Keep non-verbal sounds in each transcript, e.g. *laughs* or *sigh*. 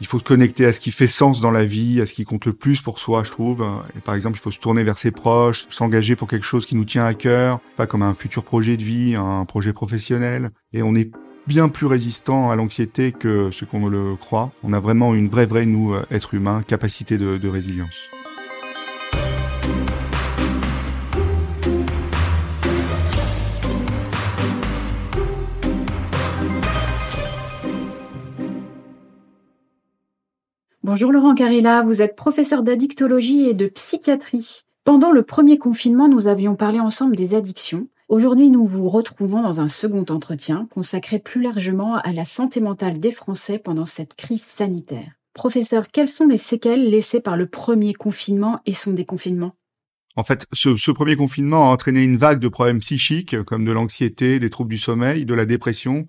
il faut se connecter à ce qui fait sens dans la vie, à ce qui compte le plus pour soi, je trouve. Et par exemple, il faut se tourner vers ses proches, s'engager pour quelque chose qui nous tient à cœur, pas comme un futur projet de vie, un projet professionnel. Et on est bien plus résistant à l'anxiété que ce qu'on le croit. On a vraiment une vraie, vraie, nous, être humain, capacité de résilience. Bonjour Laurent Carilla, vous êtes professeur d'addictologie et de psychiatrie. Pendant le premier confinement, nous avions parlé ensemble des addictions. Aujourd'hui, nous vous retrouvons dans un second entretien consacré plus largement à la santé mentale des Français pendant cette crise sanitaire. Professeur, quelles sont les séquelles laissées par le premier confinement et son déconfinement en fait, ce, premier confinement a entraîné une vague de problèmes psychiques, comme de l'anxiété, des troubles du sommeil, de la dépression,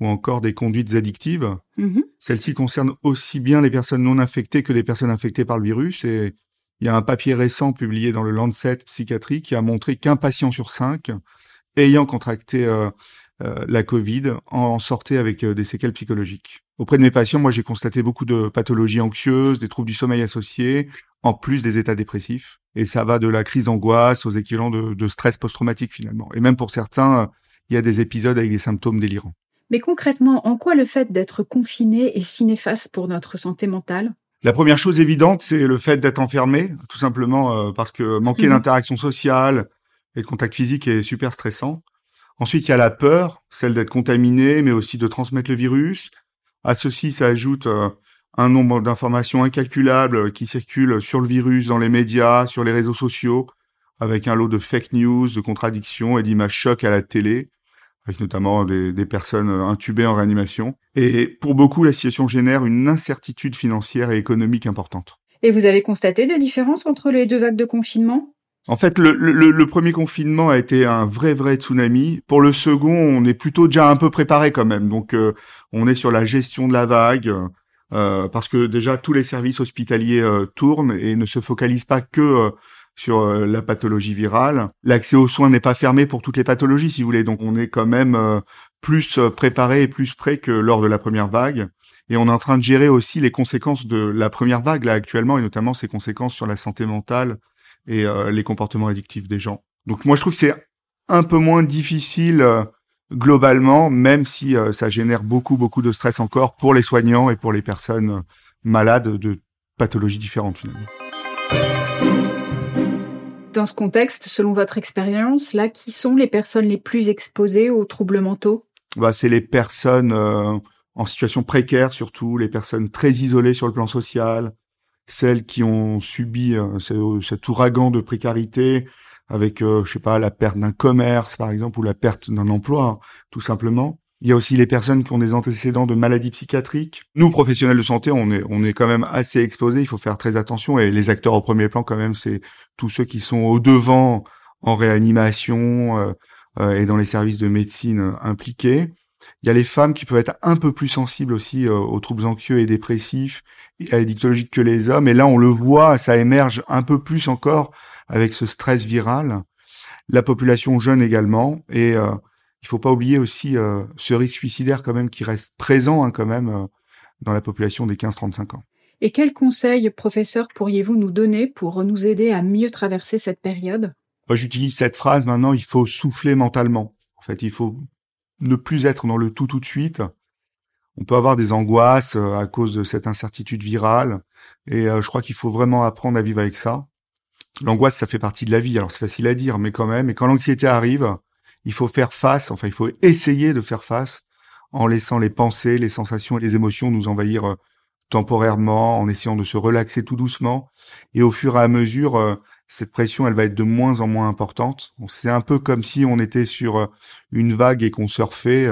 ou encore des conduites addictives. Mm-hmm. Celles-ci concernent aussi bien les personnes non infectées que les personnes infectées par le virus. Et il y a un papier récent publié dans le Lancet Psychiatrie qui a montré qu'un patient sur cinq ayant contracté euh, euh, la Covid en sortait avec euh, des séquelles psychologiques. Auprès de mes patients, moi j'ai constaté beaucoup de pathologies anxieuses, des troubles du sommeil associés, en plus des états dépressifs. Et ça va de la crise d'angoisse aux équivalents de, de stress post-traumatique finalement. Et même pour certains, il y a des épisodes avec des symptômes délirants. Mais concrètement, en quoi le fait d'être confiné est si néfaste pour notre santé mentale? La première chose évidente, c'est le fait d'être enfermé, tout simplement euh, parce que manquer mhm. d'interaction sociale et de contact physique est super stressant. Ensuite, il y a la peur, celle d'être contaminé, mais aussi de transmettre le virus. À ceci s'ajoute euh, un nombre d'informations incalculables qui circulent sur le virus dans les médias, sur les réseaux sociaux, avec un lot de fake news, de contradictions et d'images chocs à la télé avec notamment des, des, personnes intubées en réanimation. Et pour beaucoup, la situation génère une incertitude financière et économique importante. Et vous avez constaté des différences entre les deux vagues de confinement? En fait, le, le, le, premier confinement a été un vrai, vrai tsunami. Pour le second, on est plutôt déjà un peu préparé quand même. Donc, euh, on est sur la gestion de la vague, euh, parce que déjà, tous les services hospitaliers euh, tournent et ne se focalisent pas que sur euh, la pathologie virale. L'accès aux soins n'est pas fermé pour toutes les pathologies, si vous voulez. Donc on est quand même euh, plus euh, préparé et plus prêt que lors de la première vague. Et on est en train de gérer aussi les conséquences de la première vague là actuellement, et notamment ses conséquences sur la santé mentale et les comportements addictifs des gens. Donc moi je trouve que c'est un peu moins difficile globalement, même si ça génère beaucoup beaucoup de stress encore pour les soignants et pour les personnes malades de pathologies différentes finalement. Dans ce contexte, selon votre expérience, là, qui sont les personnes les plus exposées aux troubles mentaux? Bah, C'est les personnes euh, en situation précaire, surtout les personnes très isolées sur le plan social, celles qui ont subi euh, cet ouragan de précarité avec, euh, je sais pas, la perte d'un commerce, par exemple, ou la perte d'un emploi, tout simplement. Il y a aussi les personnes qui ont des antécédents de maladies psychiatriques. Nous, professionnels de santé, on est, on est quand même assez exposés. Il faut faire très attention. Et les acteurs au premier plan, quand même, c'est tous ceux qui sont au devant en réanimation euh, euh, et dans les services de médecine euh, impliqués. Il y a les femmes qui peuvent être un peu plus sensibles aussi aux troubles anxieux et dépressifs et à l'addictologie que les hommes. Et là, on le voit, ça émerge un peu plus encore avec ce stress viral. La population jeune également. Et il faut pas oublier aussi euh, ce risque suicidaire quand même qui reste présent hein, quand même euh, dans la population des 15-35 ans. Et quels conseils, professeur, pourriez-vous nous donner pour nous aider à mieux traverser cette période? Moi, j'utilise cette phrase maintenant, il faut souffler mentalement. En fait, il faut ne plus être dans le tout tout de suite. On peut avoir des angoisses euh, à cause de cette incertitude virale, et je crois qu'il faut vraiment apprendre à vivre avec ça. L'angoisse, ça fait partie de la vie, alors c'est facile à dire, mais quand même, et quand l'anxiété arrive, il faut faire face, enfin il faut essayer de faire face en laissant les pensées, les sensations et les émotions nous envahir euh, temporairement, en essayant de se relaxer tout doucement. Et au fur et à mesure, euh, cette pression, elle va être de moins en moins importante. C'est un peu comme si on était sur euh, une vague et qu'on surfait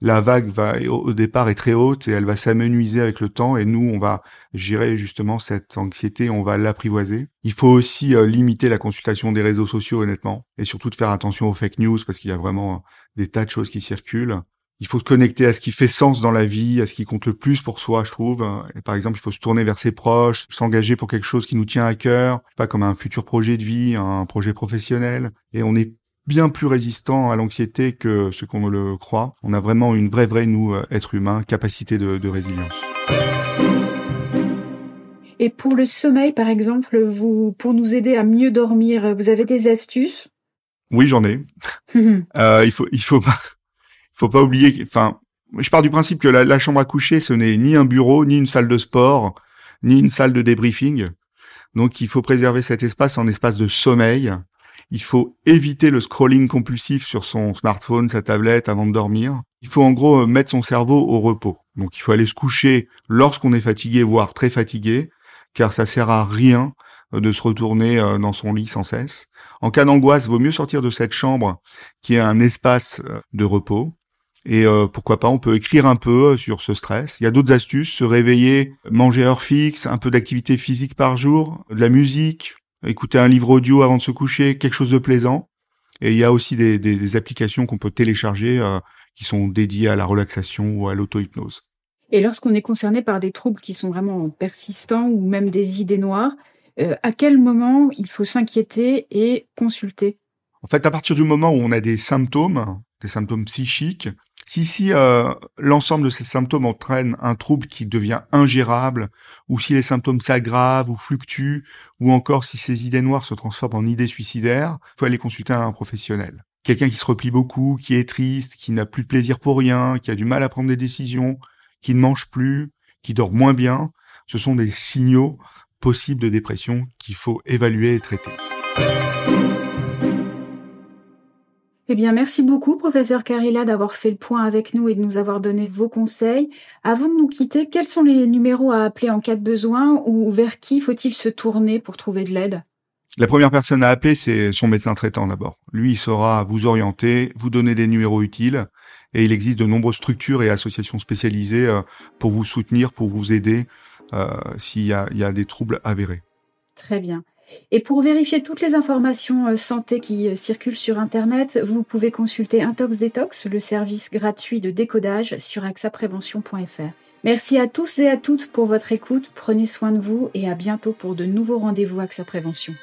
la vague va au départ est très haute et elle va s'amenuiser avec le temps et nous on va gérer justement cette anxiété, on va l'apprivoiser. Il faut aussi euh, limiter la consultation des réseaux sociaux honnêtement et surtout de faire attention aux fake news parce qu'il y a vraiment des tas de choses qui circulent. Il faut se connecter à ce qui fait sens dans la vie, à ce qui compte le plus pour soi, je trouve. Et par exemple, il faut se tourner vers ses proches, s'engager pour quelque chose qui nous tient à cœur, pas comme un futur projet de vie, un projet professionnel. Et on est bien plus résistant à l'anxiété que ce qu'on le croit. On a vraiment une vraie, vraie, nous, euh, être humain, capacité de, de résilience. Et pour le sommeil, par exemple, vous, pour nous aider à mieux dormir, vous avez des astuces? Oui, j'en ai. *laughs* euh, il faut, il faut pas, faut pas oublier. Enfin, je pars du principe que la, chambre à coucher, ce n'est ni un bureau, ni une salle de sport, ni une salle de débriefing. Donc, il faut préserver cet espace en espace de sommeil. Il faut éviter le scrolling compulsif sur son smartphone, sa tablette avant de dormir. Il faut en gros mettre son cerveau au repos. Donc il faut aller se coucher lorsqu'on est fatigué, voire très fatigué, car ça sert à rien euh, de se retourner euh, dans son lit sans cesse. En cas d'angoisse, vaut mieux sortir de cette chambre qui est un espace euh, de repos. Et pourquoi pas, on peut écrire un peu sur ce stress. Il y a d'autres astuces, se réveiller, manger heure fixe, un peu d'activité physique par jour, de la musique, écouter un livre audio avant de se coucher, quelque chose de plaisant. Et il y a aussi des, applications qu'on peut télécharger qui sont dédiées à la relaxation ou à l'auto-hypnose. Et lorsqu'on est concerné par des troubles qui sont vraiment persistants ou même des idées noires, euh, à quel moment il faut s'inquiéter et consulter? En fait, à partir du moment où on a des symptômes, des symptômes psychiques, si, si euh, l'ensemble de ces symptômes entraîne un trouble qui devient ingérable, ou si les symptômes s'aggravent ou fluctuent, ou encore si ces idées noires se transforment en idées suicidaires, faut aller consulter un professionnel. Quelqu'un qui se replie beaucoup, qui est triste, qui n'a plus de plaisir pour rien, qui a du mal à prendre des décisions, qui ne mange plus, qui dort moins bien, ce sont des signaux possibles de dépression qu'il faut évaluer et traiter. Eh bien, merci beaucoup, professeur Carilla, d'avoir fait le point avec nous et de nous avoir donné vos conseils. Avant de nous quitter, quels sont les numéros à appeler en cas de besoin ou vers qui faut-il se tourner pour trouver de l'aide? La première personne à appeler, c'est son médecin traitant d'abord. Lui, il saura vous orienter, vous donner des numéros utiles et il existe de nombreuses structures et associations spécialisées euh, pour vous soutenir, pour vous aider euh, s'il y a, des troubles avérés. Très bien. Et pour vérifier toutes les informations euh, santé qui circulent sur Internet, vous pouvez consulter Intox Detox, le service gratuit de décodage sur axaprévention.fr. Merci à tous et à toutes pour votre écoute, prenez soin de vous et à bientôt pour de nouveaux rendez-vous AXA Prévention.